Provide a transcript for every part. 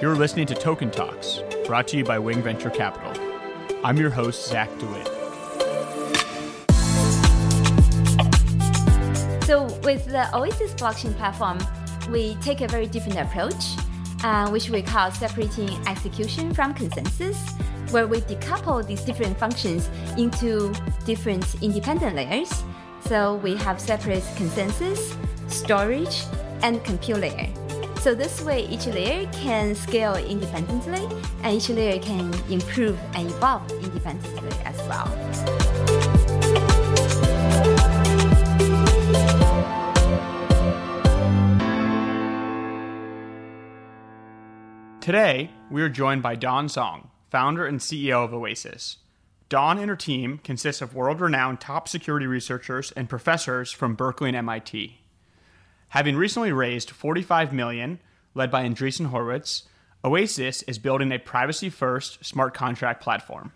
You're listening to Token Talks, brought to you by Wing Venture Capital. I'm your host, Zach DeWitt. So, with the Oasis blockchain platform, we take a very different approach, uh, which we call separating execution from consensus, where we decouple these different functions into different independent layers. So, we have separate consensus, storage, and compute layer. So this way, each layer can scale independently, and each layer can improve and evolve independently as well. Today, we are joined by Dawn Song, founder and CEO of Oasis. Dawn and her team consist of world renowned top security researchers and professors from Berkeley and MIT. Having recently raised 45 million, led by Andreessen Horowitz, Oasis is building a privacy-first smart contract platform.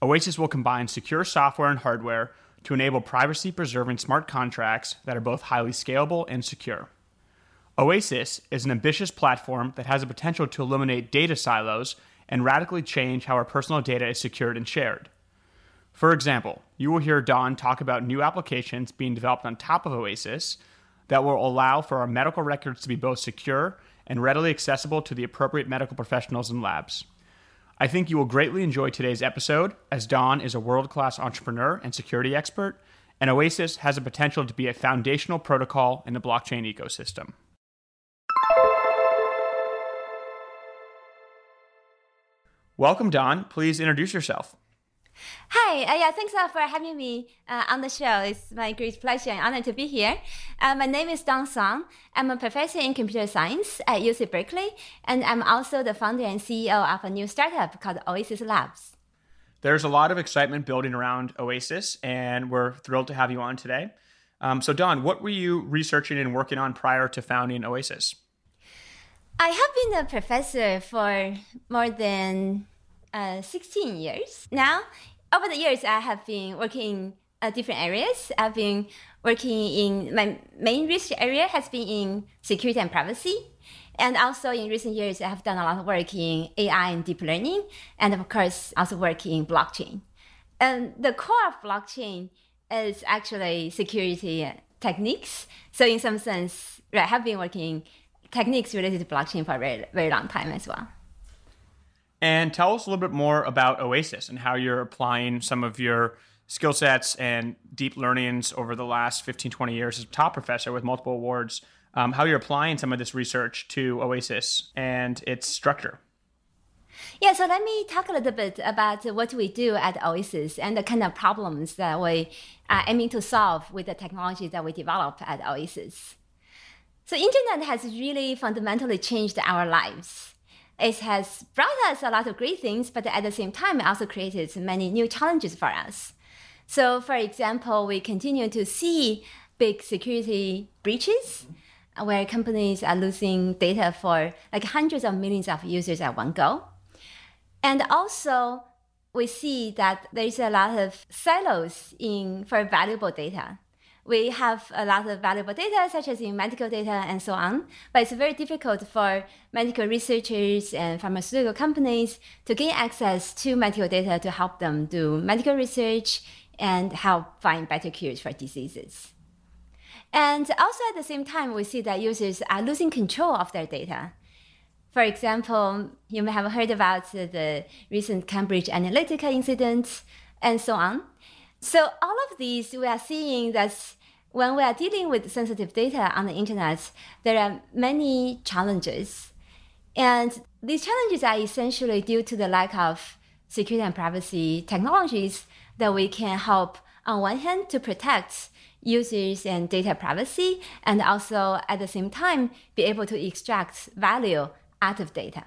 Oasis will combine secure software and hardware to enable privacy-preserving smart contracts that are both highly scalable and secure. Oasis is an ambitious platform that has the potential to eliminate data silos and radically change how our personal data is secured and shared. For example, you will hear Dawn talk about new applications being developed on top of Oasis that will allow for our medical records to be both secure and readily accessible to the appropriate medical professionals and labs. I think you will greatly enjoy today's episode, as Dawn is a world class entrepreneur and security expert, and Oasis has the potential to be a foundational protocol in the blockchain ecosystem. Welcome, Dawn. Please introduce yourself. Hi, uh, yeah, thanks uh, for having me uh, on the show. It's my great pleasure and honor to be here. Uh, my name is Dawn Song. I'm a professor in computer science at UC Berkeley, and I'm also the founder and CEO of a new startup called Oasis Labs. There's a lot of excitement building around Oasis, and we're thrilled to have you on today. Um, so, Dawn, what were you researching and working on prior to founding Oasis? I have been a professor for more than uh, 16 years now. Over the years, I have been working in uh, different areas. I've been working in my main research area has been in security and privacy. And also in recent years, I have done a lot of work in AI and deep learning, and of course, also working in blockchain. And the core of blockchain is actually security techniques. So in some sense, right, I have been working techniques related to blockchain for a very, very long time as well. And tell us a little bit more about Oasis and how you're applying some of your skill sets and deep learnings over the last 15, 20 years as a top professor with multiple awards, um, how you're applying some of this research to Oasis and its structure. Yeah, so let me talk a little bit about what we do at Oasis and the kind of problems that we are aiming to solve with the technology that we develop at Oasis. So internet has really fundamentally changed our lives. It has brought us a lot of great things, but at the same time, it also created many new challenges for us. So, for example, we continue to see big security breaches uh, where companies are losing data for like hundreds of millions of users at one go. And also, we see that there's a lot of silos in for valuable data we have a lot of valuable data, such as in medical data and so on. But it's very difficult for medical researchers and pharmaceutical companies to gain access to medical data to help them do medical research and help find better cures for diseases. And also at the same time, we see that users are losing control of their data. For example, you may have heard about the recent Cambridge Analytica incident and so on. So all of these, we are seeing that when we are dealing with sensitive data on the internet, there are many challenges. And these challenges are essentially due to the lack of security and privacy technologies that we can help, on one hand, to protect users and data privacy, and also at the same time, be able to extract value out of data.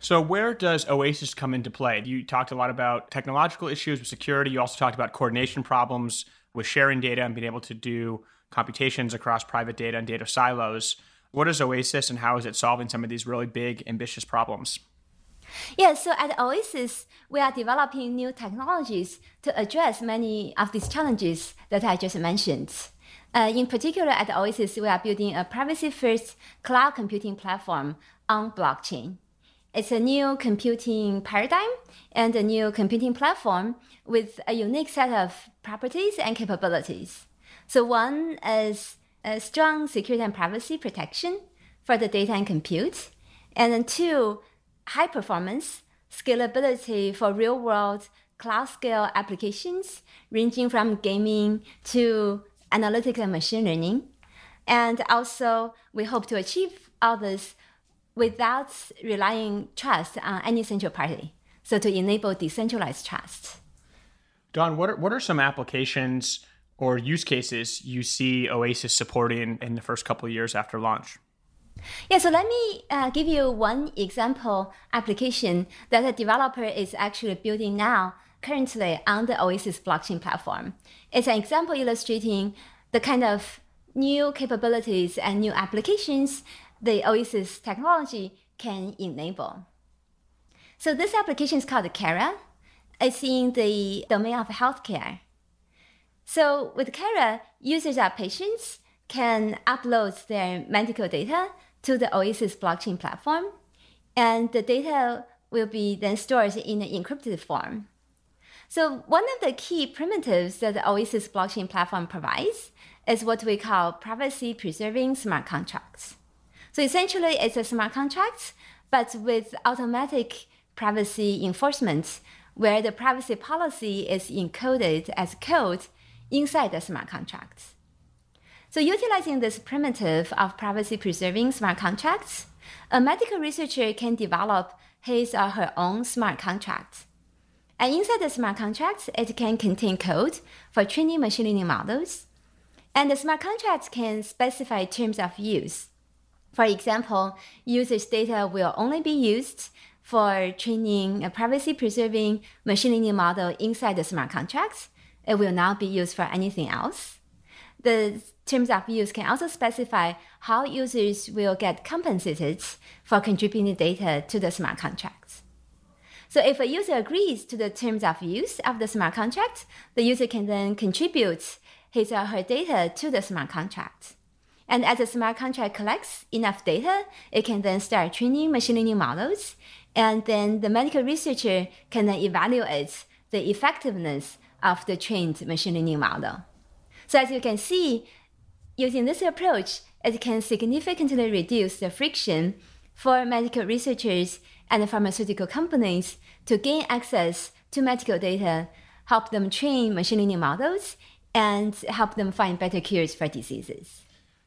So, where does Oasis come into play? You talked a lot about technological issues with security. You also talked about coordination problems with sharing data and being able to do computations across private data and data silos. What is Oasis and how is it solving some of these really big, ambitious problems? Yeah, so at Oasis, we are developing new technologies to address many of these challenges that I just mentioned. Uh, in particular, at Oasis, we are building a privacy first cloud computing platform on blockchain. It's a new computing paradigm and a new computing platform with a unique set of properties and capabilities. So, one is a strong security and privacy protection for the data and compute, and then two, high performance scalability for real world cloud scale applications ranging from gaming to analytics and machine learning. And also, we hope to achieve all this without relying trust on any central party. So to enable decentralized trust. Dawn, what are, what are some applications or use cases you see Oasis supporting in the first couple of years after launch? Yeah, so let me uh, give you one example application that a developer is actually building now currently on the Oasis blockchain platform. It's an example illustrating the kind of new capabilities and new applications the Oasis technology can enable. So this application is called Kara. It's in the domain of healthcare. So with Kara, users or patients can upload their medical data to the Oasis blockchain platform, and the data will be then stored in an encrypted form. So one of the key primitives that the Oasis blockchain platform provides is what we call privacy preserving smart contracts. So essentially, it's a smart contract, but with automatic privacy enforcement, where the privacy policy is encoded as code inside the smart contracts. So utilizing this primitive of privacy preserving smart contracts, a medical researcher can develop his or her own smart contract. And inside the smart contract, it can contain code for training machine learning models. And the smart contract can specify terms of use. For example, users' data will only be used for training a privacy preserving machine learning model inside the smart contracts. It will not be used for anything else. The terms of use can also specify how users will get compensated for contributing data to the smart contracts. So if a user agrees to the terms of use of the smart contract, the user can then contribute his or her data to the smart contract. And as the smart contract collects enough data, it can then start training machine learning models. And then the medical researcher can then evaluate the effectiveness of the trained machine learning model. So as you can see, using this approach, it can significantly reduce the friction for medical researchers and pharmaceutical companies to gain access to medical data, help them train machine learning models, and help them find better cures for diseases.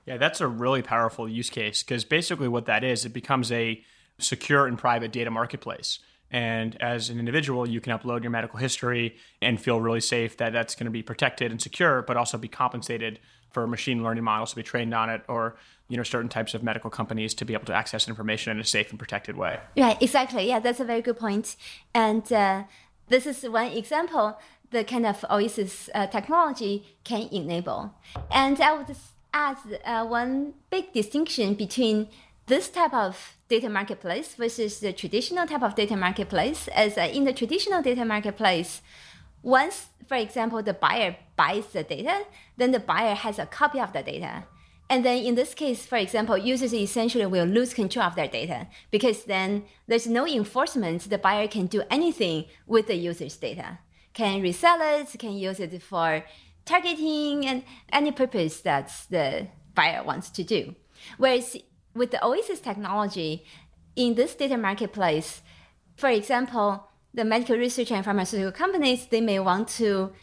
Yeah, that's a really powerful use case because basically what that is, it becomes a secure and private data marketplace. And as an individual, you can upload your medical history and feel really safe that that's going to be protected and secure, but also be compensated for machine learning models to be trained on it or you know certain types of medical companies to be able to access information in a safe and protected way. Right, exactly. Yeah, that's a very good point. And uh, this is one example the kind of Oasis uh, technology can enable. And I would add uh, one big distinction between this type of data marketplace versus the traditional type of data marketplace as uh, in the traditional data marketplace once for example the buyer buys the data then the buyer has a copy of the data. And then in this case for example users essentially will lose control of their data because then there's no enforcement. The buyer can do anything with the user's data. Can resell it can use it for targeting and any purpose that the buyer wants to do. Whereas with the Oasis technology, in this data marketplace, for example, the medical research and pharmaceutical companies, they may want to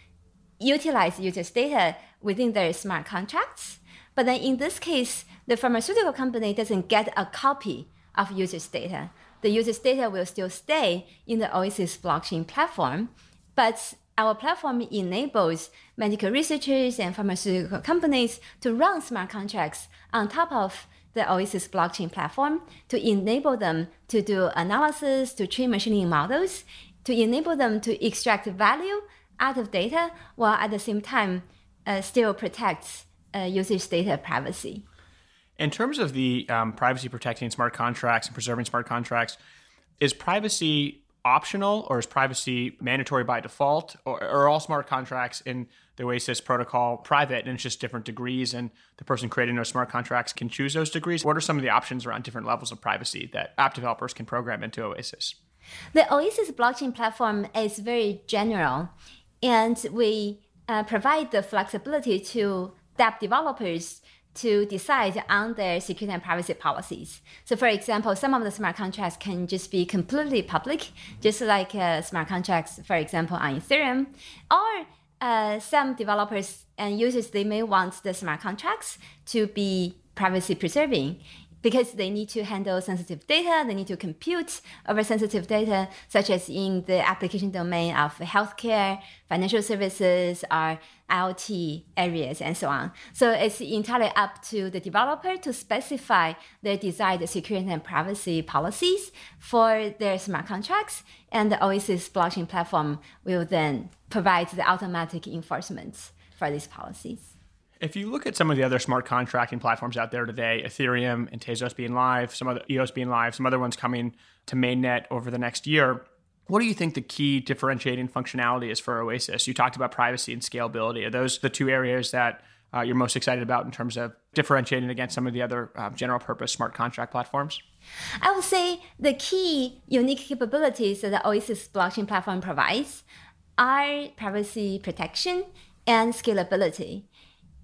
utilize users' data within their smart contracts. But then in this case, the pharmaceutical company doesn't get a copy of users' data. The users' data will still stay in the Oasis blockchain platform, but our platform enables medical researchers and pharmaceutical companies to run smart contracts on top of the Oasis blockchain platform to enable them to do analysis, to train machine learning models, to enable them to extract value out of data while at the same time uh, still protect uh, users' data privacy. In terms of the um, privacy protecting smart contracts and preserving smart contracts, is privacy optional or is privacy mandatory by default or are all smart contracts in the Oasis protocol private and it's just different degrees and the person creating those smart contracts can choose those degrees? What are some of the options around different levels of privacy that app developers can program into Oasis? The Oasis blockchain platform is very general and we uh, provide the flexibility to app developers to decide on their security and privacy policies. So, for example, some of the smart contracts can just be completely public, just like uh, smart contracts, for example, on Ethereum, or uh, some developers and users they may want the smart contracts to be privacy preserving because they need to handle sensitive data, they need to compute over sensitive data, such as in the application domain of healthcare, financial services, or IoT areas, and so on. So it's entirely up to the developer to specify their desired security and privacy policies for their smart contracts, and the Oasis blockchain platform will then provide the automatic enforcement for these policies. If you look at some of the other smart contracting platforms out there today, Ethereum and Tezos being live, some other EOS being live, some other ones coming to mainnet over the next year, what do you think the key differentiating functionality is for Oasis? You talked about privacy and scalability. Are those the two areas that uh, you're most excited about in terms of differentiating against some of the other uh, general purpose smart contract platforms? I would say the key unique capabilities that the Oasis blockchain platform provides are privacy protection and scalability.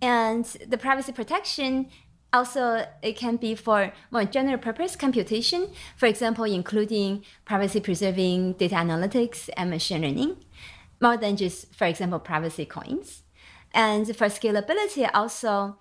And the privacy protection also it can be for more general purpose computation, for example, including privacy preserving data analytics and machine learning, more than just, for example, privacy coins. And for scalability, also,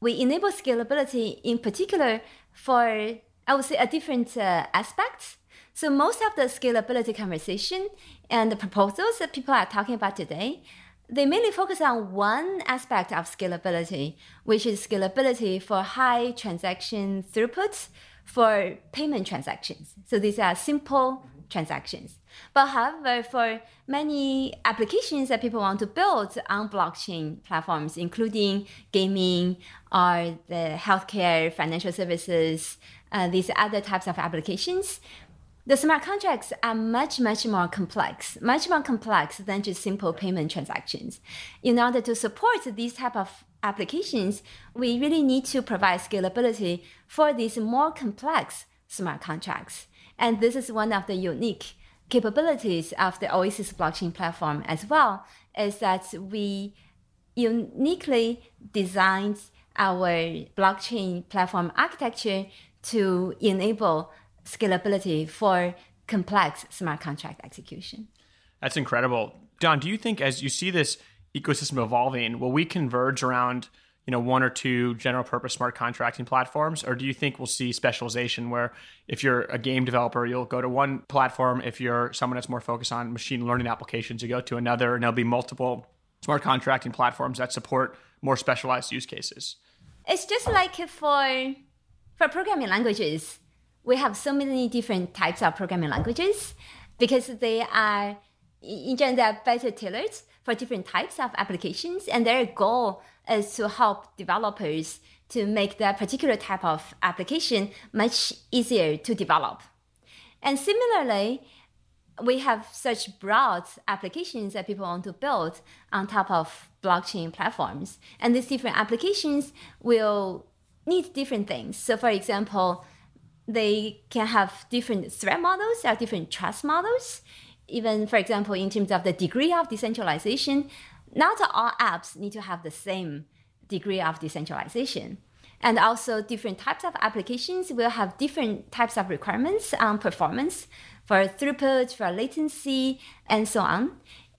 we enable scalability in particular for, I would say, a different uh, aspects. So most of the scalability conversation and the proposals that people are talking about today they mainly focus on one aspect of scalability, which is scalability for high transaction throughput for payment transactions. So these are simple transactions. But however, for many applications that people want to build on blockchain platforms, including gaming or the healthcare, financial services, uh, these other types of applications, the smart contracts are much, much more complex, much more complex than just simple payment transactions. In order to support these type of applications, we really need to provide scalability for these more complex smart contracts. And this is one of the unique capabilities of the Oasis blockchain platform as well, is that we uniquely designed our blockchain platform architecture to enable scalability for complex smart contract execution. That's incredible. Dawn, do you think as you see this ecosystem evolving, will we converge around you know one or two general purpose smart contracting platforms or do you think we'll see specialization where if you're a game developer you'll go to one platform if you're someone that's more focused on machine learning applications you go to another and there'll be multiple smart contracting platforms that support more specialized use cases it's just like for for programming languages we have so many different types of programming languages because they are in general better tailored for different types of applications and their goal is to help developers to make that particular type of application much easier to develop. And similarly we have such broad applications that people want to build on top of blockchain platforms. And these different applications will need different things. So for example they can have different threat models or different trust models. Even, for example, in terms of the degree of decentralization, not all apps need to have the same degree of decentralization. And also, different types of applications will have different types of requirements on performance for throughput, for latency, and so on.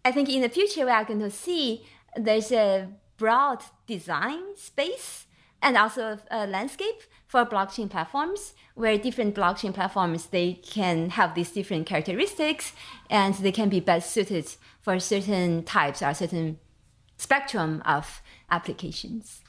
I think in the future, we are going to see there's a broad design space and also a landscape for blockchain platforms where different blockchain platforms they can have these different characteristics and they can be best suited for certain types or certain spectrum of applications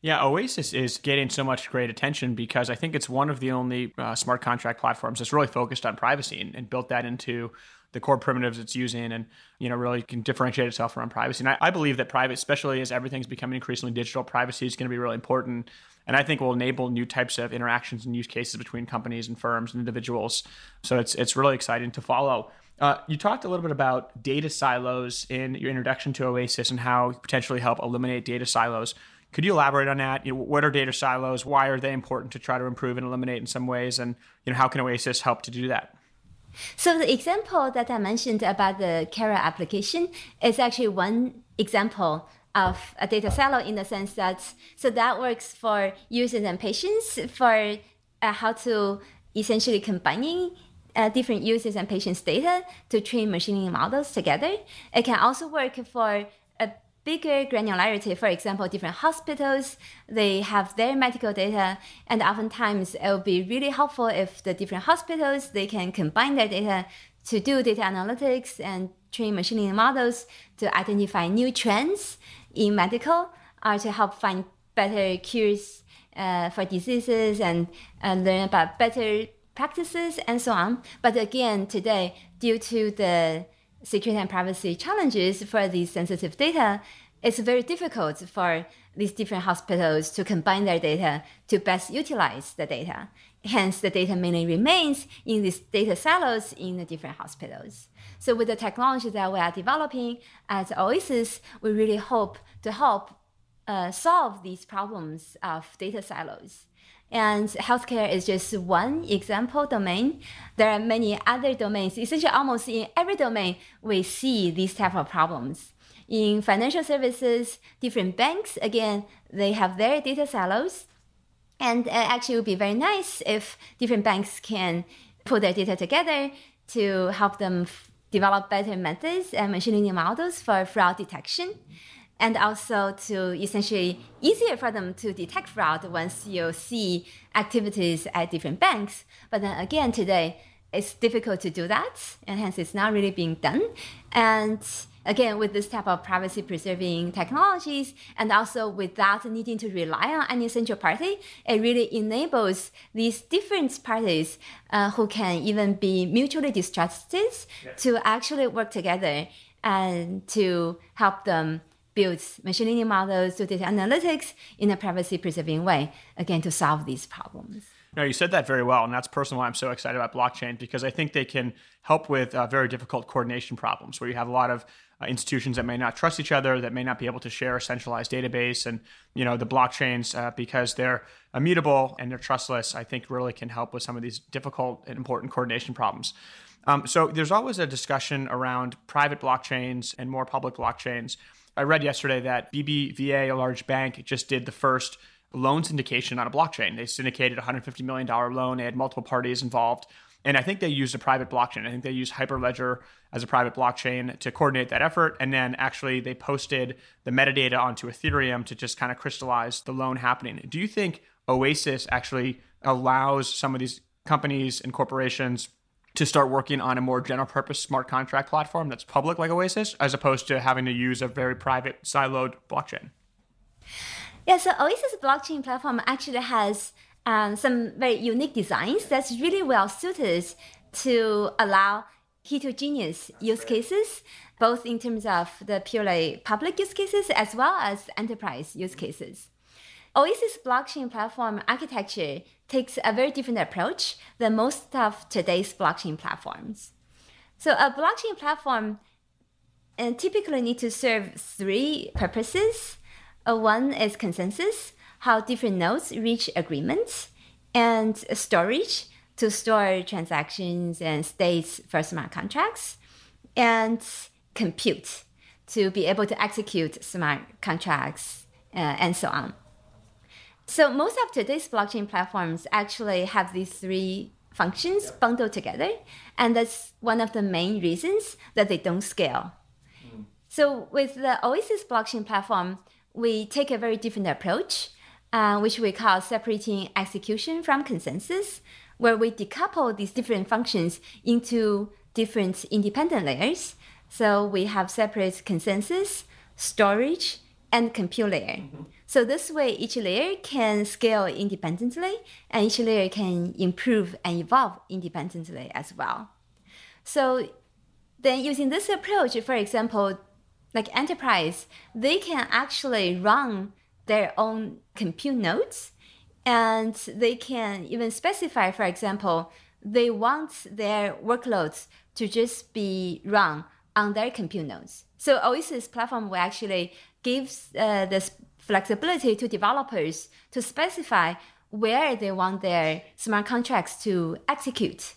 Yeah, Oasis is getting so much great attention because I think it's one of the only uh, smart contract platforms that's really focused on privacy and, and, built that into the core primitives it's using and you know really can differentiate itself around privacy. And I, I believe that private, especially as everything's becoming increasingly digital, privacy is going to be really important and I think will enable new types of interactions and use cases between companies and firms and individuals. So it's it's really exciting to follow. Uh, you talked a little bit about data silos in your introduction to Oasis and how potentially help eliminate data silos. Could you elaborate on that? You know, what are data silos? Why are they important to try to improve and eliminate in some ways? And you know, how can Oasis help to do that? So the example that I mentioned about the Kara application is actually one example of a data silo in the sense that so that works for users and patients for uh, how to essentially combining uh, different users and patients' data to train machine learning models together. It can also work for a bigger granularity. For example, different hospitals, they have their medical data, and oftentimes it will be really helpful if the different hospitals, they can combine their data to do data analytics and train machine learning models to identify new trends in medical or to help find better cures uh, for diseases and uh, learn about better practices and so on. But again, today, due to the security and privacy challenges for these sensitive data, it's very difficult for these different hospitals to combine their data to best utilize the data. Hence, the data mainly remains in these data silos in the different hospitals. So, with the technology that we are developing at Oasis, we really hope to help uh, solve these problems of data silos. And healthcare is just one example domain. There are many other domains. Essentially, almost in every domain, we see these type of problems. In financial services, different banks, again, they have their data silos. And uh, actually, it would be very nice if different banks can put their data together to help them develop better methods and machine learning models for fraud detection and also to essentially easier for them to detect fraud once you see activities at different banks. But then again, today it's difficult to do that, and hence it's not really being done. And again, with this type of privacy preserving technologies, and also without needing to rely on any central party, it really enables these different parties uh, who can even be mutually distrusted to actually work together and to help them build machine learning models, do data analytics in a privacy preserving way, again, to solve these problems. No, you said that very well. And that's personally why I'm so excited about blockchain because I think they can help with uh, very difficult coordination problems where you have a lot of uh, institutions that may not trust each other, that may not be able to share a centralized database. And, you know, the blockchains, uh, because they're immutable and they're trustless, I think really can help with some of these difficult and important coordination problems. Um, so there's always a discussion around private blockchains and more public blockchains. I read yesterday that BBVA, a large bank, just did the first loan syndication on a blockchain. They syndicated a $150 million loan. They had multiple parties involved. And I think they used a private blockchain. I think they used Hyperledger as a private blockchain to coordinate that effort. And then actually they posted the metadata onto Ethereum to just kind of crystallize the loan happening. Do you think Oasis actually allows some of these companies and corporations to start working on a more general purpose smart contract platform that's public like Oasis, as opposed to having to use a very private siloed blockchain? Yeah, so Oasis blockchain platform actually has um, some very unique designs that's really well suited to allow heterogeneous use cases, both in terms of the purely public use cases as well as enterprise use cases. Oasis blockchain platform architecture takes a very different approach than most of today's blockchain platforms. So a blockchain platform uh, typically need to serve three purposes. Uh, one is consensus, how different nodes reach agreements, and storage to store transactions and states for smart contracts, and compute to be able to execute smart contracts uh, and so on. So most of today's blockchain platforms actually have these three functions bundled together, and that's one of the main reasons that they don't scale. Mm. So with the Oasis blockchain platform, we take a very different approach, uh, which we call separating execution from consensus, where we decouple these different functions into different independent layers. So we have separate consensus, storage, and compute layer. Mm-hmm. So this way, each layer can scale independently, and each layer can improve and evolve independently as well. So then using this approach, for example, like enterprise, they can actually run their own compute nodes and they can even specify, for example, they want their workloads to just be run on their compute nodes. So Oasis platform will actually gives uh, this flexibility to developers to specify where they want their smart contracts to execute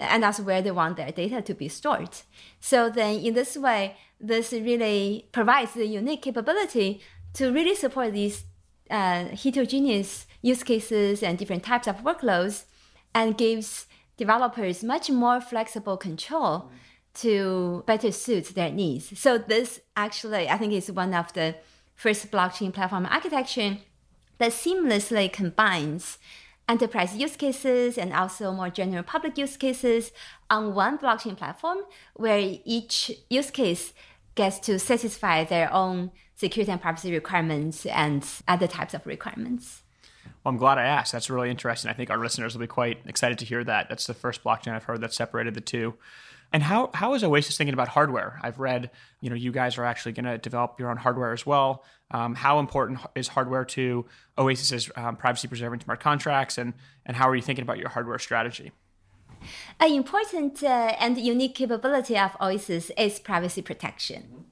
and that's where they want their data to be stored. So then in this way, this really provides the unique capability to really support these uh, heterogeneous use cases and different types of workloads and gives developers much more flexible control to better suit their needs. So this actually, I think, is one of the first blockchain platform architecture that seamlessly combines enterprise use cases and also more general public use cases on one blockchain platform where each use case gets to satisfy their own security and privacy requirements and other types of requirements. Well, I'm glad I asked. That's really interesting. I think our listeners will be quite excited to hear that. That's the first blockchain I've heard that separated the two. And how how is Oasis thinking about hardware? I've read, you know, you guys are actually going to develop your own hardware as well. Um, how important is hardware to Oasis's um, privacy preserving smart contracts, and and how are you thinking about your hardware strategy? An important uh, and unique capability of Oasis is privacy protection.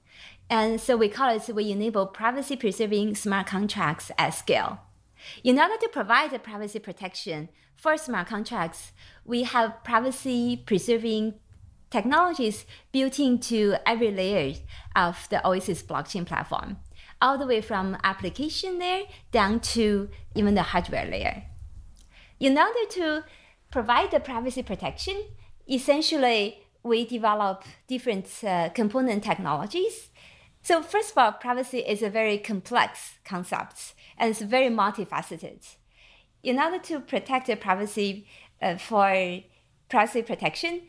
And so we call it, we enable privacy preserving smart contracts at scale. In order to provide the privacy protection for smart contracts, we have privacy preserving technologies built into every layer of the Oasis blockchain platform, all the way from application layer down to even the hardware layer. In order to provide the privacy protection, essentially we develop different uh, component technologies. So first of all, privacy is a very complex concept and it's very multifaceted. In order to protect the privacy uh, for privacy protection,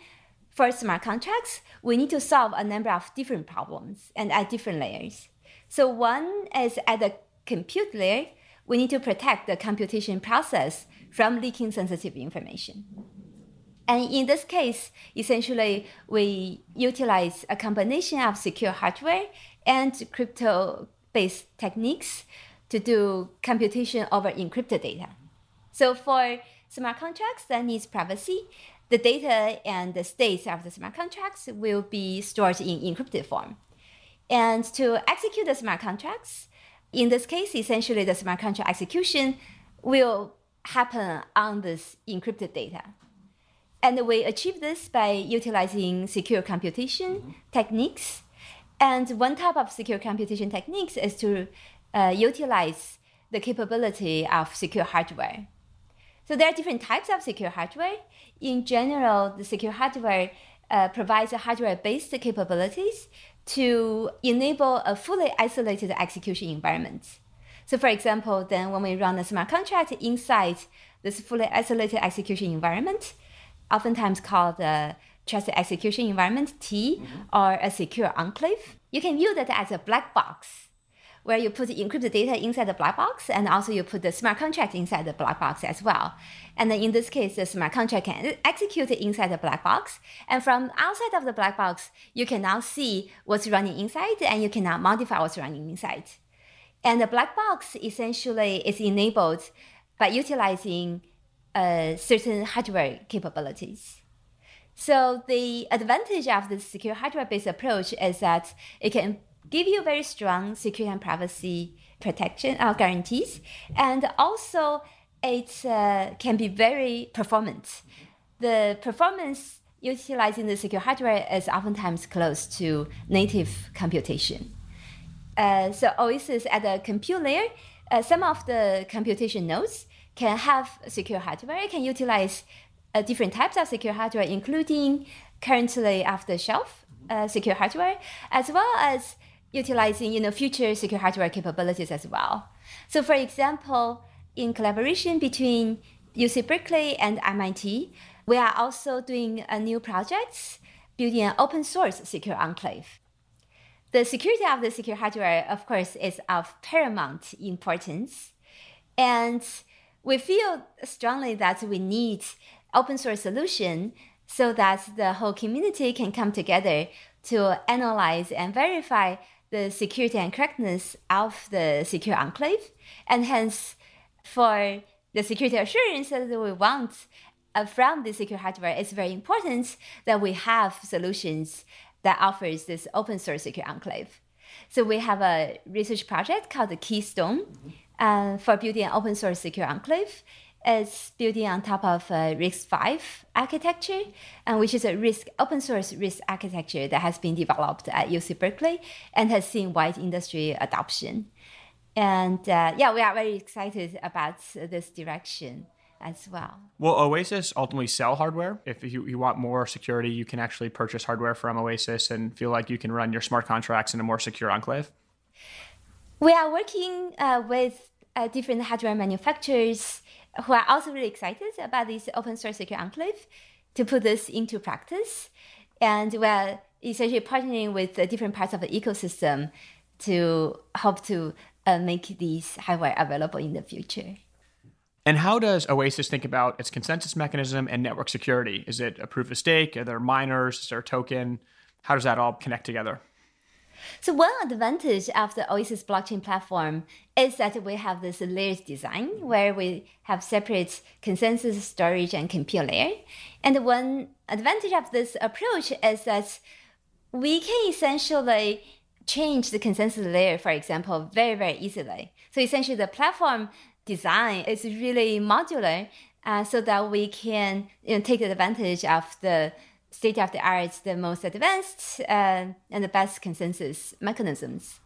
for smart contracts, we need to solve a number of different problems and at different layers. So one is at the compute layer, we need to protect the computation process from leaking sensitive information. And in this case, essentially, we utilize a combination of secure hardware and crypto based techniques to do computation over encrypted data. So for smart contracts that needs privacy, the data and the states of the smart contracts will be stored in encrypted form. And to execute the smart contracts, in this case, essentially the smart contract execution will happen on this encrypted data. And we achieve this by utilizing secure computation mm-hmm. techniques. And one type of secure computation techniques is to uh, utilize the capability of secure hardware. So there are different types of secure hardware. In general, the secure hardware uh, provides hardware-based capabilities to enable a fully isolated execution environment. So for example, then when we run a smart contract inside this fully isolated execution environment, oftentimes called the trusted execution environment, T, mm-hmm. or a secure enclave, you can view that as a black box where you put the encrypted data inside the black box, and also you put the smart contract inside the black box as well. And then in this case, the smart contract can execute inside the black box, and from outside of the black box, you can now see what's running inside, and you can now modify what's running inside. And the black box essentially is enabled by utilizing uh, certain hardware capabilities. So the advantage of this secure hardware-based approach is that it can give you very strong security and privacy protection uh, guarantees, and also it uh, can be very performant. The performance utilizing the secure hardware is oftentimes close to native computation. Uh, so Oasis at the compute layer, uh, some of the computation nodes can have secure hardware, can utilize uh, different types of secure hardware, including currently off-the-shelf uh, secure hardware, as well as utilizing you know, future secure hardware capabilities as well. So for example, in collaboration between UC Berkeley and MIT, we are also doing a new project building an open source secure enclave. the security of the secure hardware, of course, is of paramount importance. And we feel strongly that we need open source solution so that the whole community can come together to analyze and verify the security and correctness of the secure enclave. And hence, for the security assurance that we want uh, from the secure hardware, it's very important that we have solutions that offers this open source secure enclave. So we have a research project called the Keystone uh, for building an open source secure enclave. It's building on top of a RISC-V architecture, uh, which is a RISC open source RISC architecture that has been developed at UC Berkeley and has seen wide industry adoption. And uh, yeah, we are very excited about this direction as well. Will Oasis ultimately sell hardware? If you, you want more security, you can actually purchase hardware from Oasis and feel like you can run your smart contracts in a more secure enclave? We are working uh, with uh, different hardware manufacturers who are also really excited about this open source secure enclave to put this into practice. And we're essentially partnering with the different parts of the ecosystem to help to uh, make these hardware available in the future. And how does Oasis think about its consensus mechanism and network security? Is it a proof of stake? Are there miners? Is there a token? How does that all connect together? So one advantage of the Oasis blockchain platform is that we have this layered design where we have separate consensus, storage, and compute layer. And one advantage of this approach is that we can essentially change the consensus layer, for example, very, very easily. So essentially the platform design is really modular uh, so that we can you know, take advantage of the state of the art, the most advanced uh, and the best consensus mechanisms.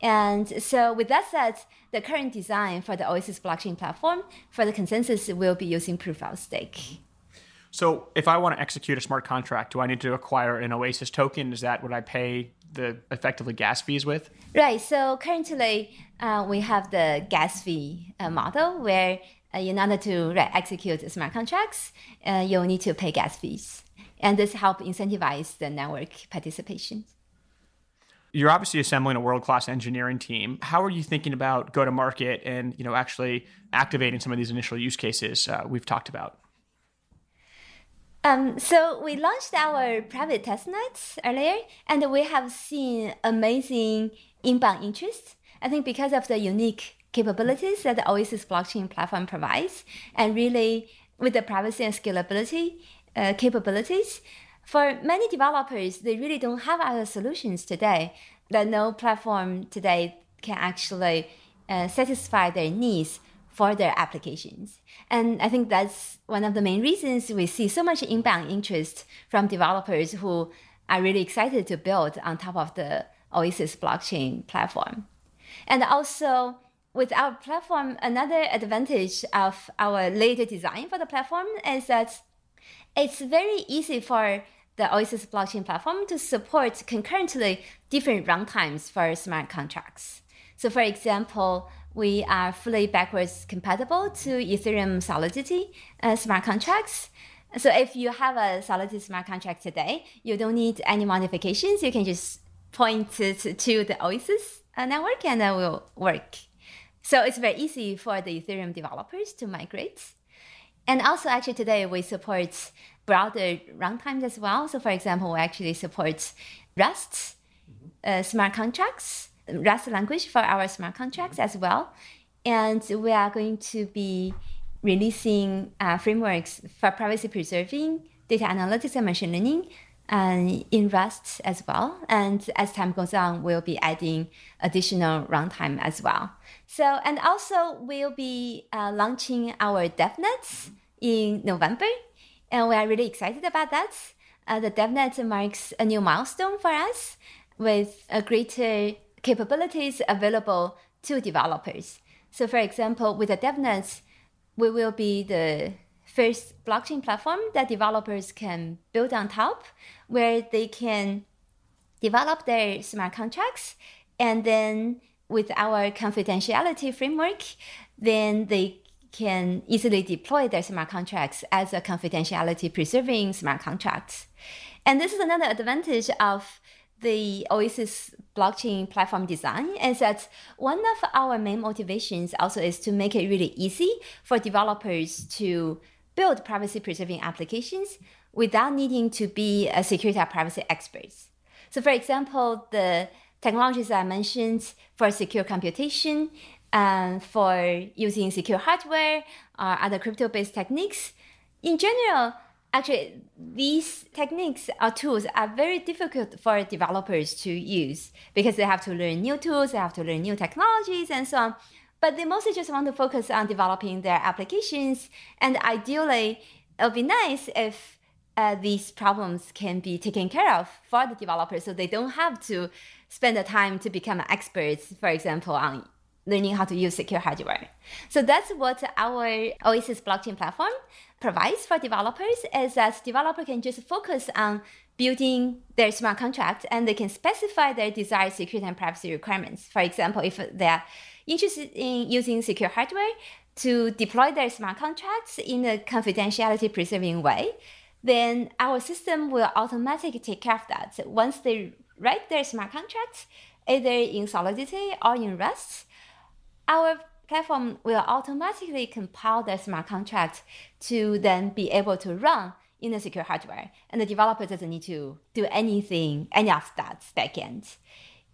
And so, with that said, the current design for the Oasis blockchain platform for the consensus will be using proof of stake. So, if I want to execute a smart contract, do I need to acquire an Oasis token? Is that what I pay the effectively gas fees with? Right. So currently, uh, we have the gas fee uh, model where uh, in order to right, execute smart contracts, uh, you'll need to pay gas fees, and this help incentivize the network participation. You're obviously assembling a world-class engineering team. How are you thinking about go-to-market and you know actually activating some of these initial use cases uh, we've talked about? Um, so we launched our private testnet earlier, and we have seen amazing inbound interest. I think because of the unique capabilities that the Oasis blockchain platform provides, and really with the privacy and scalability uh, capabilities, for many developers, they really don't have other solutions today. That no platform today can actually uh, satisfy their needs for their applications. And I think that's one of the main reasons we see so much inbound interest from developers who are really excited to build on top of the Oasis blockchain platform. And also, with our platform, another advantage of our later design for the platform is that it's very easy for the Oasis blockchain platform to support concurrently different runtimes for smart contracts. So, for example, we are fully backwards compatible to Ethereum Solidity uh, smart contracts. So if you have a Solidity smart contract today, you don't need any modifications. You can just point to the Oasis uh, network and it will work. So it's very easy for the Ethereum developers to migrate. And also, actually, today we support broader runtimes as well. So, for example, we actually support Rust uh, smart contracts Rust language for our smart contracts as well. And we are going to be releasing uh, frameworks for privacy preserving data analytics and machine learning uh, in Rust as well. And as time goes on, we'll be adding additional runtime as well. So, and also we'll be uh, launching our DevNets in November. And we are really excited about that. Uh, the DevNet marks a new milestone for us with a greater capabilities available to developers. So, for example, with the DevNets, we will be the first blockchain platform that developers can build on top, where they can develop their smart contracts, and then with our confidentiality framework, then they can easily deploy their smart contracts as a confidentiality preserving smart contracts. And this is another advantage of the Oasis blockchain platform design is that one of our main motivations also is to make it really easy for developers to build privacy preserving applications without needing to be a security or privacy experts. So, for example, the technologies I mentioned for secure computation and for using secure hardware or other crypto based techniques, in general, actually these techniques or tools are very difficult for developers to use because they have to learn new tools, they have to learn new technologies and so on. But they mostly just want to focus on developing their applications. And ideally, it would be nice if uh, these problems can be taken care of for the developers so they don't have to spend the time to become experts, for example, on learning how to use secure hardware. So that's what our Oasis blockchain platform provides for developers is that developer can just focus on building their smart contract and they can specify their desired security and privacy requirements. For example, if they're interested in using secure hardware to deploy their smart contracts in a confidentiality preserving way, then our system will automatically take care of that. Once they write their smart contracts, either in Solidity or in Rust, our platform will automatically compile the smart contract to then be able to run in the secure hardware. And the developer doesn't need to do anything, any of that backend.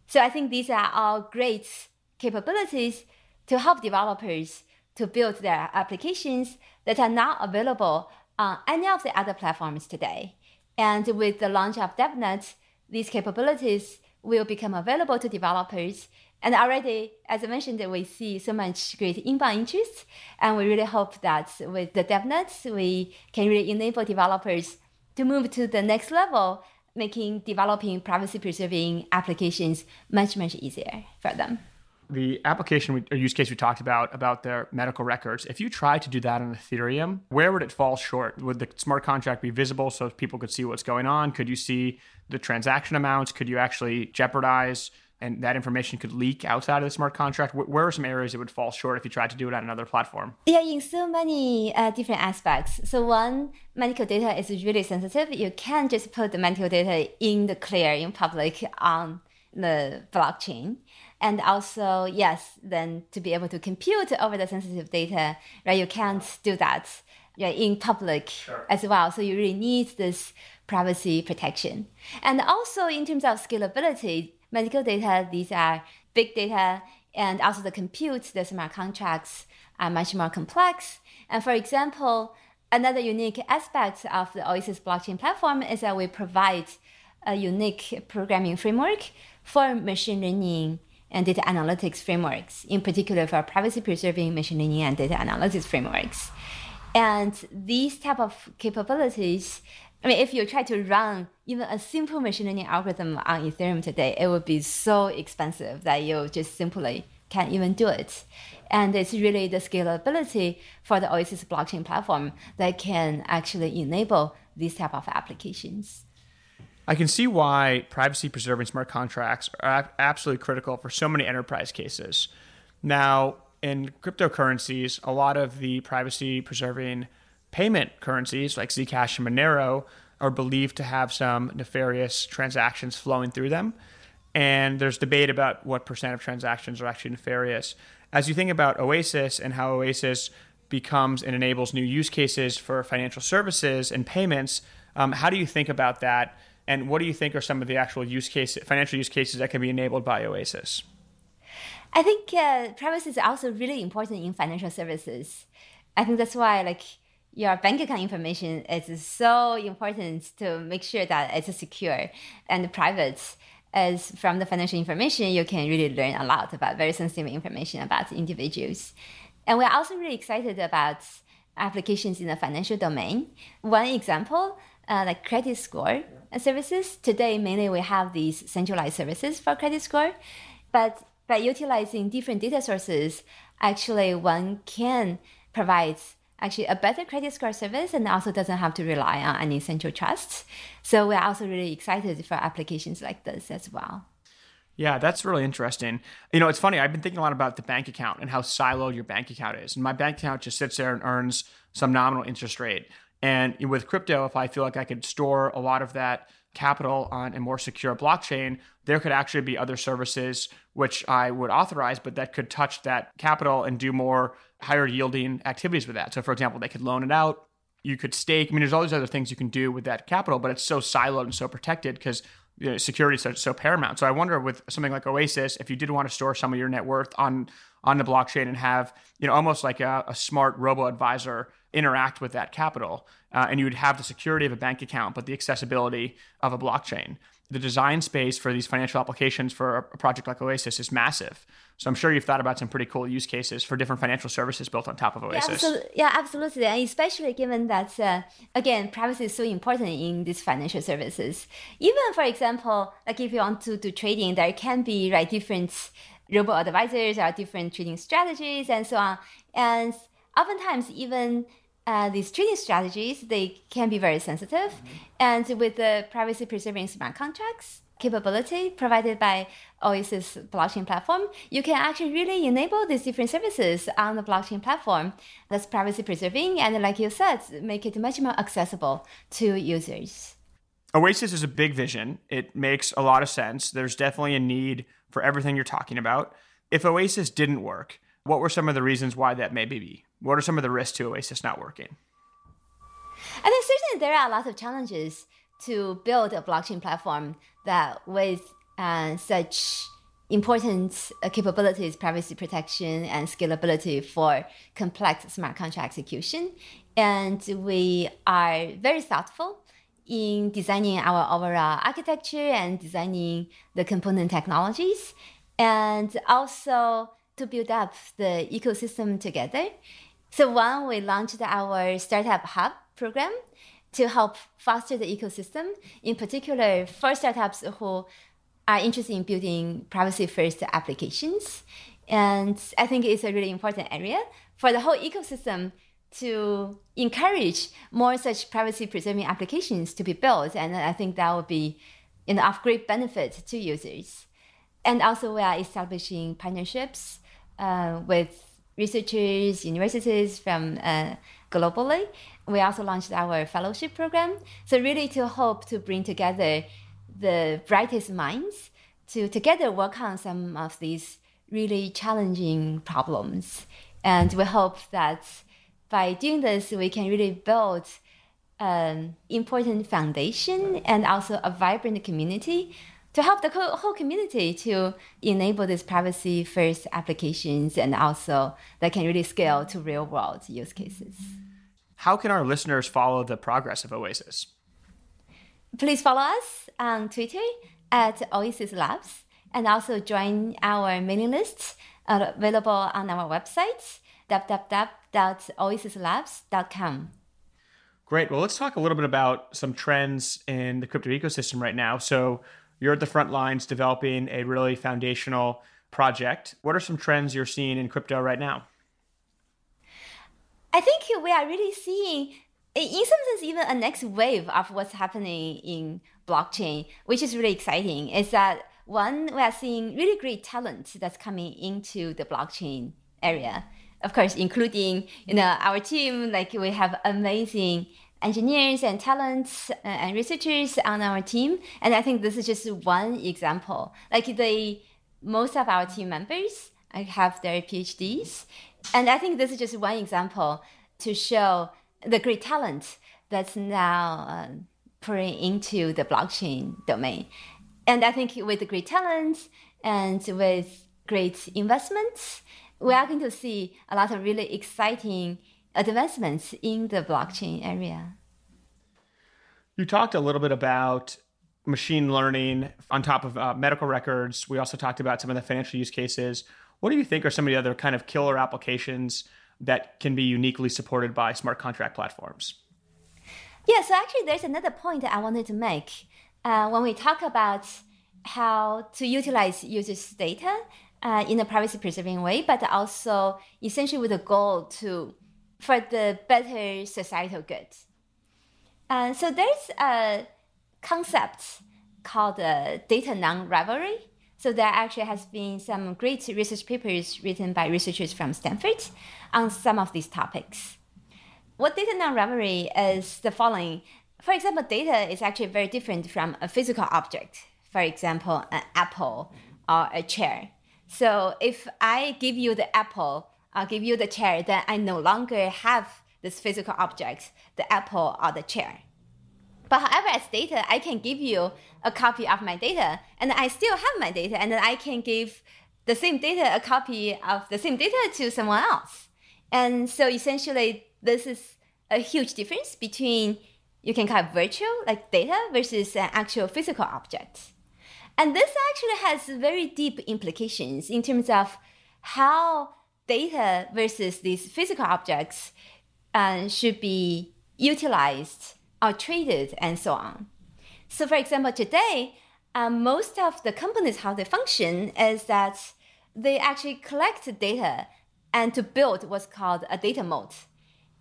So I think these are all great capabilities to help developers to build their applications that are not available on any of the other platforms today. And with the launch of DevNet, these capabilities will become available to developers and already, as I mentioned, we see so much great inbound interest, and we really hope that with the DevNet, we can really enable developers to move to the next level, making developing privacy preserving applications much, much easier for them. The application or use case we talked about, about their medical records, if you tried to do that on Ethereum, where would it fall short? Would the smart contract be visible so people could see what's going on? Could you see the transaction amounts? Could you actually jeopardize and that information could leak outside of the smart contract? Where are some areas it would fall short if you tried to do it on another platform? Yeah, in so many uh, different aspects. So one, medical data is really sensitive. You can't just put the medical data in the clear, in public on the blockchain. And also, yes, then to be able to compute over the sensitive data, right? You can't do that yeah, in public sure. as well. So you really need this privacy protection. And also in terms of scalability, medical data, these are big data, and also the compute, the smart contracts are much more complex. And for example, another unique aspect of the Oasis blockchain platform is that we provide a unique programming framework for machine learning and data analytics frameworks, in particular for privacy preserving machine learning and data analytics frameworks. And these type of capabilities I mean, if you try to run even a simple machine learning algorithm on Ethereum today, it would be so expensive that you just simply can't even do it. And it's really the scalability for the Oasis blockchain platform that can actually enable these type of applications. I can see why privacy preserving smart contracts are absolutely critical for so many enterprise cases. Now, in cryptocurrencies, a lot of the privacy preserving payment currencies like Zcash and Monero are believed to have some nefarious transactions flowing through them. And there's debate about what percent of transactions are actually nefarious. As you think about Oasis and how Oasis becomes and enables new use cases for financial services and payments, um, how do you think about that? And what do you think are some of the actual use cases, financial use cases that can be enabled by Oasis? I think uh, privacy is also really important in financial services. I think that's why, like, your bank account information is so important to make sure that it's secure and private. As from the financial information, you can really learn a lot about very sensitive information about individuals. And we're also really excited about applications in the financial domain. One example, uh, like credit score services. Today, mainly we have these centralized services for credit score, but by utilizing different data sources, actually one can provide actually a better credit score service and also doesn't have to rely on any central trusts. So we're also really excited for applications like this as well. Yeah, that's really interesting. You know, it's funny. I've been thinking a lot about the bank account and how siloed your bank account is. And my bank account just sits there and earns some nominal interest rate. And with crypto, if I feel like I could store a lot of that capital on a more secure blockchain, there could actually be other services which I would authorize, but that could touch that capital and do more higher yielding activities with that. So, for example, they could loan it out. You could stake. I mean, there's all these other things you can do with that capital, but it's so siloed and so protected because you know, security is so, paramount. So I wonder with something like Oasis, if you did want to store some of your net worth on on the blockchain and have you know almost like a, a smart robo advisor interact with that capital, uh, and you would have the security of a bank account, but the accessibility of a blockchain. The design space for these financial applications for a project like Oasis is massive. So I'm sure you've thought about some pretty cool use cases for different financial services built on top of Oasis. Yeah, yeah absolutely. And especially given that, uh, again, privacy is so important in these financial services. Even, for example, like if you want to do trading, there can be right different robo advisors or different trading strategies and so on. And oftentimes, even uh, these trading strategies, they can be very sensitive. Mm-hmm. And with the privacy preserving smart contracts capability provided by Oasis blockchain platform, you can actually really enable these different services on the blockchain platform that's privacy preserving and like you said, make it much more accessible to users. Oasis is a big vision. It makes a lot of sense. There's definitely a need for everything you're talking about. If Oasis didn't work, what were some of the reasons why that may be? What are some of the risks to Oasis not working? I think certainly there are a lot of challenges to build a blockchain platform that with uh, such important uh, capabilities, privacy protection, and scalability for complex smart contract execution. And we are very thoughtful in designing our overall architecture and designing the component technologies, and also to build up the ecosystem together. So one, we launched our Startup Hub program to help foster the ecosystem, in particular for startups who are interested in building privacy first applications. And I think it's a really important area for the whole ecosystem to encourage more such privacy preserving applications to be built. And I think that would be know, of great benefit to users. And also, we are establishing partnerships uh, with researchers, universities from uh, globally. We also launched our fellowship program. So really to hope to bring together the brightest minds to together work on some of these really challenging problems. And we hope that by doing this, we can really build an important foundation and also a vibrant community to help the whole community to enable these privacy first applications and also that can really scale to real world use cases. How can our listeners follow the progress of Oasis? Please follow us on Twitter at Oasis Labs and also join our mailing list available on our website www.oasislabs.com. Great. Well, let's talk a little bit about some trends in the crypto ecosystem right now. So, you're at the front lines developing a really foundational project. What are some trends you're seeing in crypto right now? I think we are really seeing, in some sense, even a next wave of what's happening in blockchain, which is really exciting. Is that one, we are seeing really great talent that's coming into the blockchain area. Of course, including you know our team. Like we have amazing engineers and talents uh, and researchers on our team. And I think this is just one example. Like the most of our team members have their PhDs. And I think this is just one example to show the great talent that's now uh, pouring into the blockchain domain. And I think with the great talent and with great investments, we are going to see a lot of really exciting advancements in the blockchain area. You talked a little bit about machine learning on top of uh, medical records. We also talked about some of the financial use cases. What do you think are some of the other kind of killer applications that can be uniquely supported by smart contract platforms? Yeah, so actually, there's another point that I wanted to make. Uh, when we talk about how to utilize users' data uh, in a privacy preserving way, but also essentially with a goal to for the better societal good. Uh, so there's a concept called uh, data non-rivalry. So there actually has been some great research papers written by researchers from Stanford on some of these topics. what data non-rivalry is the following. For example, data is actually very different from a physical object. For example, an apple or a chair. So if I give you the apple, I'll give you the chair, then I no longer have this physical object, the apple or the chair. But however, as data, I can give you a copy of my data, and I still have my data, and I can give the same data a copy of the same data to someone else. And so essentially, this is a huge difference between you can call it virtual, like data, versus an actual physical object. And this actually has very deep implications in terms of how data versus these physical objects uh, should be utilized or traded and so on. So, for example, today, uh, most of the companies, how they function is that they actually collect data and to build what's called a data moat.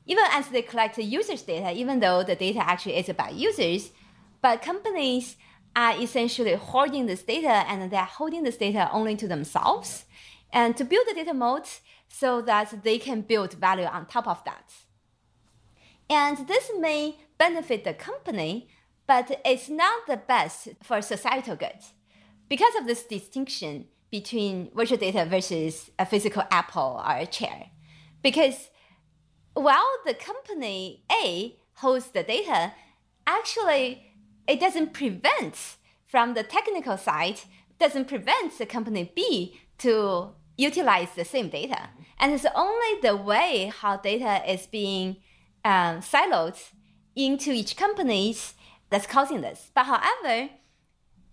Even as they collect users' data, even though the data actually is about users, but companies are essentially hoarding this data and they're holding this data only to themselves and to build the data moat so that they can build value on top of that. And this may benefit the company, but it's not the best for societal good. Because of this distinction between virtual data versus a physical apple or a chair. Because while the company A holds the data, actually it doesn't prevent from the technical side, doesn't prevent the company B to utilize the same data. And it's only the way how data is being um, siloed into each companies that's causing this. But however,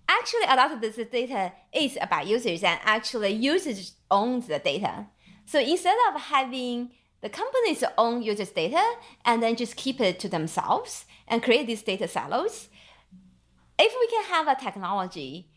actually a lot of this data is about users and actually users owns the data. So instead of having the companies own users' data and then just keep it to themselves and create these data silos, if we can have a technology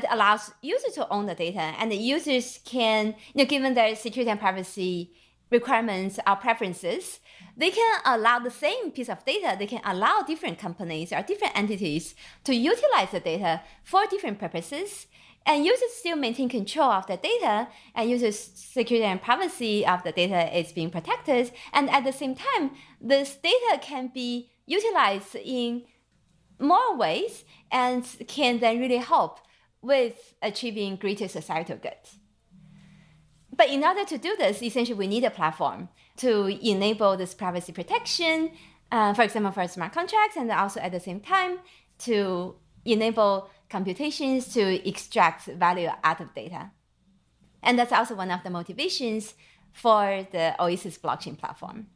that allows users to own the data and the users can, you know, given their security and privacy requirements or preferences, they can allow the same piece of data, they can allow different companies or different entities to utilize the data for different purposes. And users still maintain control of the data, and users' security and privacy of the data is being protected. And at the same time, this data can be utilized in more ways and can then really help with achieving greater societal good. But in order to do this, essentially we need a platform to enable this privacy protection, uh, for example, for smart contracts, and also at the same time to enable computations to extract value out of data. And that's also one of the motivations for the Oasis blockchain platform.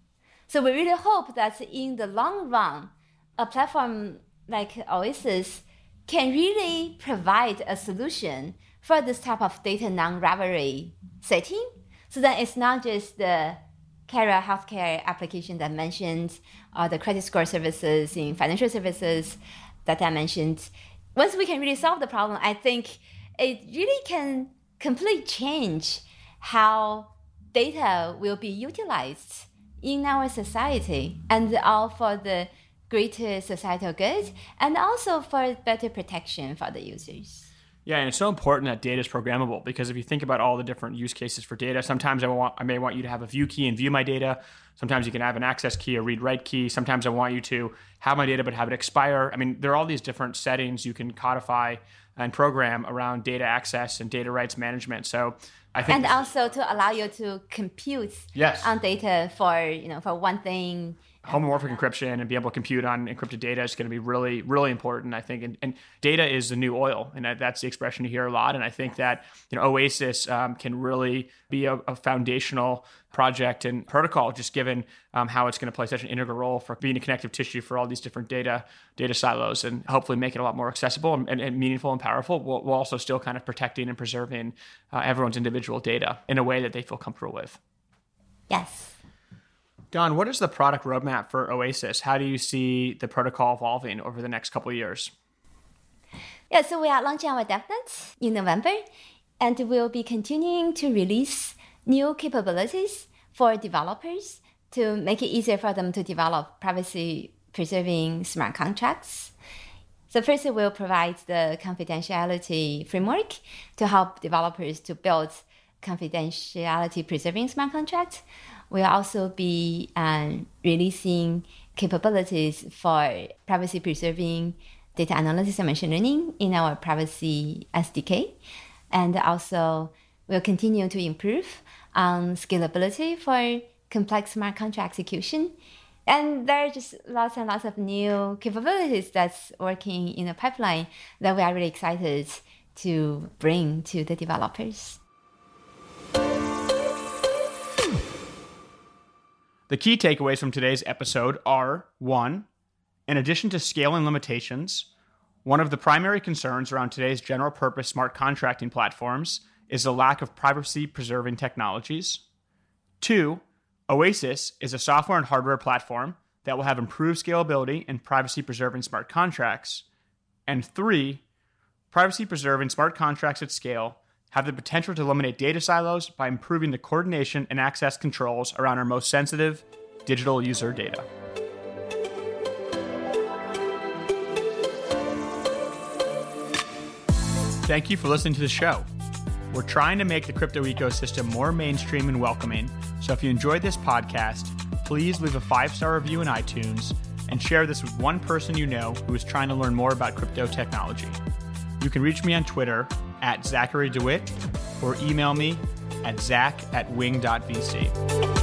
So we really hope that in the long run, a platform like Oasis can really provide a solution for this type of data non-rivalry setting. So that it's not just the Kara healthcare application that mentioned, or uh, the credit score services in financial services that I mentioned. Once we can really solve the problem, I think it really can completely change how data will be utilized in our society and all for the greater societal good and also for better protection for the users. Yeah, and it's so important that data is programmable because if you think about all the different use cases for data, sometimes I want I may want you to have a view key and view my data. Sometimes you can have an access key, a read write key. Sometimes I want you to have my data but have it expire. I mean, there are all these different settings you can codify and program around data access and data rights management. So I think and also to allow you to compute yes. on data for you know for one thing homomorphic encryption and be able to compute on encrypted data is going to be really, really important, I think. And, and data is the new oil, and that's the expression you hear a lot. And I think that you know Oasis um, can really be a, a, foundational project and protocol, just given um, how it's going to play such an integral role for being a connective tissue for all these different data data silos, and hopefully make it a lot more accessible and, and, and meaningful and powerful, while, while, also still kind of protecting and preserving uh, everyone's individual data in a way that they feel comfortable with. Yes. Dawn, what is the product roadmap for Oasis? How do you see the protocol evolving over the next couple of years? Yeah, so we are launching our DevNet in November, and we'll be continuing to release new capabilities for developers to make it easier for them to develop privacy preserving smart contracts. So first, we'll provide the confidentiality framework to help developers to build confidentiality preserving smart contracts. We'll also be um, releasing capabilities for privacy preserving data analysis and machine learning in our privacy SDK. And also, we'll continue to improve on scalability for complex smart contract execution. And there are just lots and lots of new capabilities that's working in the pipeline that we are really excited to bring to the developers. The key takeaways from today's episode are one, in addition to scaling limitations, one of the primary concerns around today's general purpose smart contracting platforms is the lack of privacy preserving technologies. Two, Oasis is a software and hardware platform that will have improved scalability and privacy preserving smart contracts. And three, privacy preserving smart contracts at scale have the potential to eliminate data silos by improving the coordination and access controls around our most sensitive digital user data. Thank you for listening to the show. We're trying to make the crypto ecosystem more mainstream and welcoming, so if you enjoyed this podcast, please leave a five star review in iTunes and share this with one person you know who is trying to learn more about crypto technology. You can reach me on Twitter at Zachary DeWitt or email me at zach at wing.vc.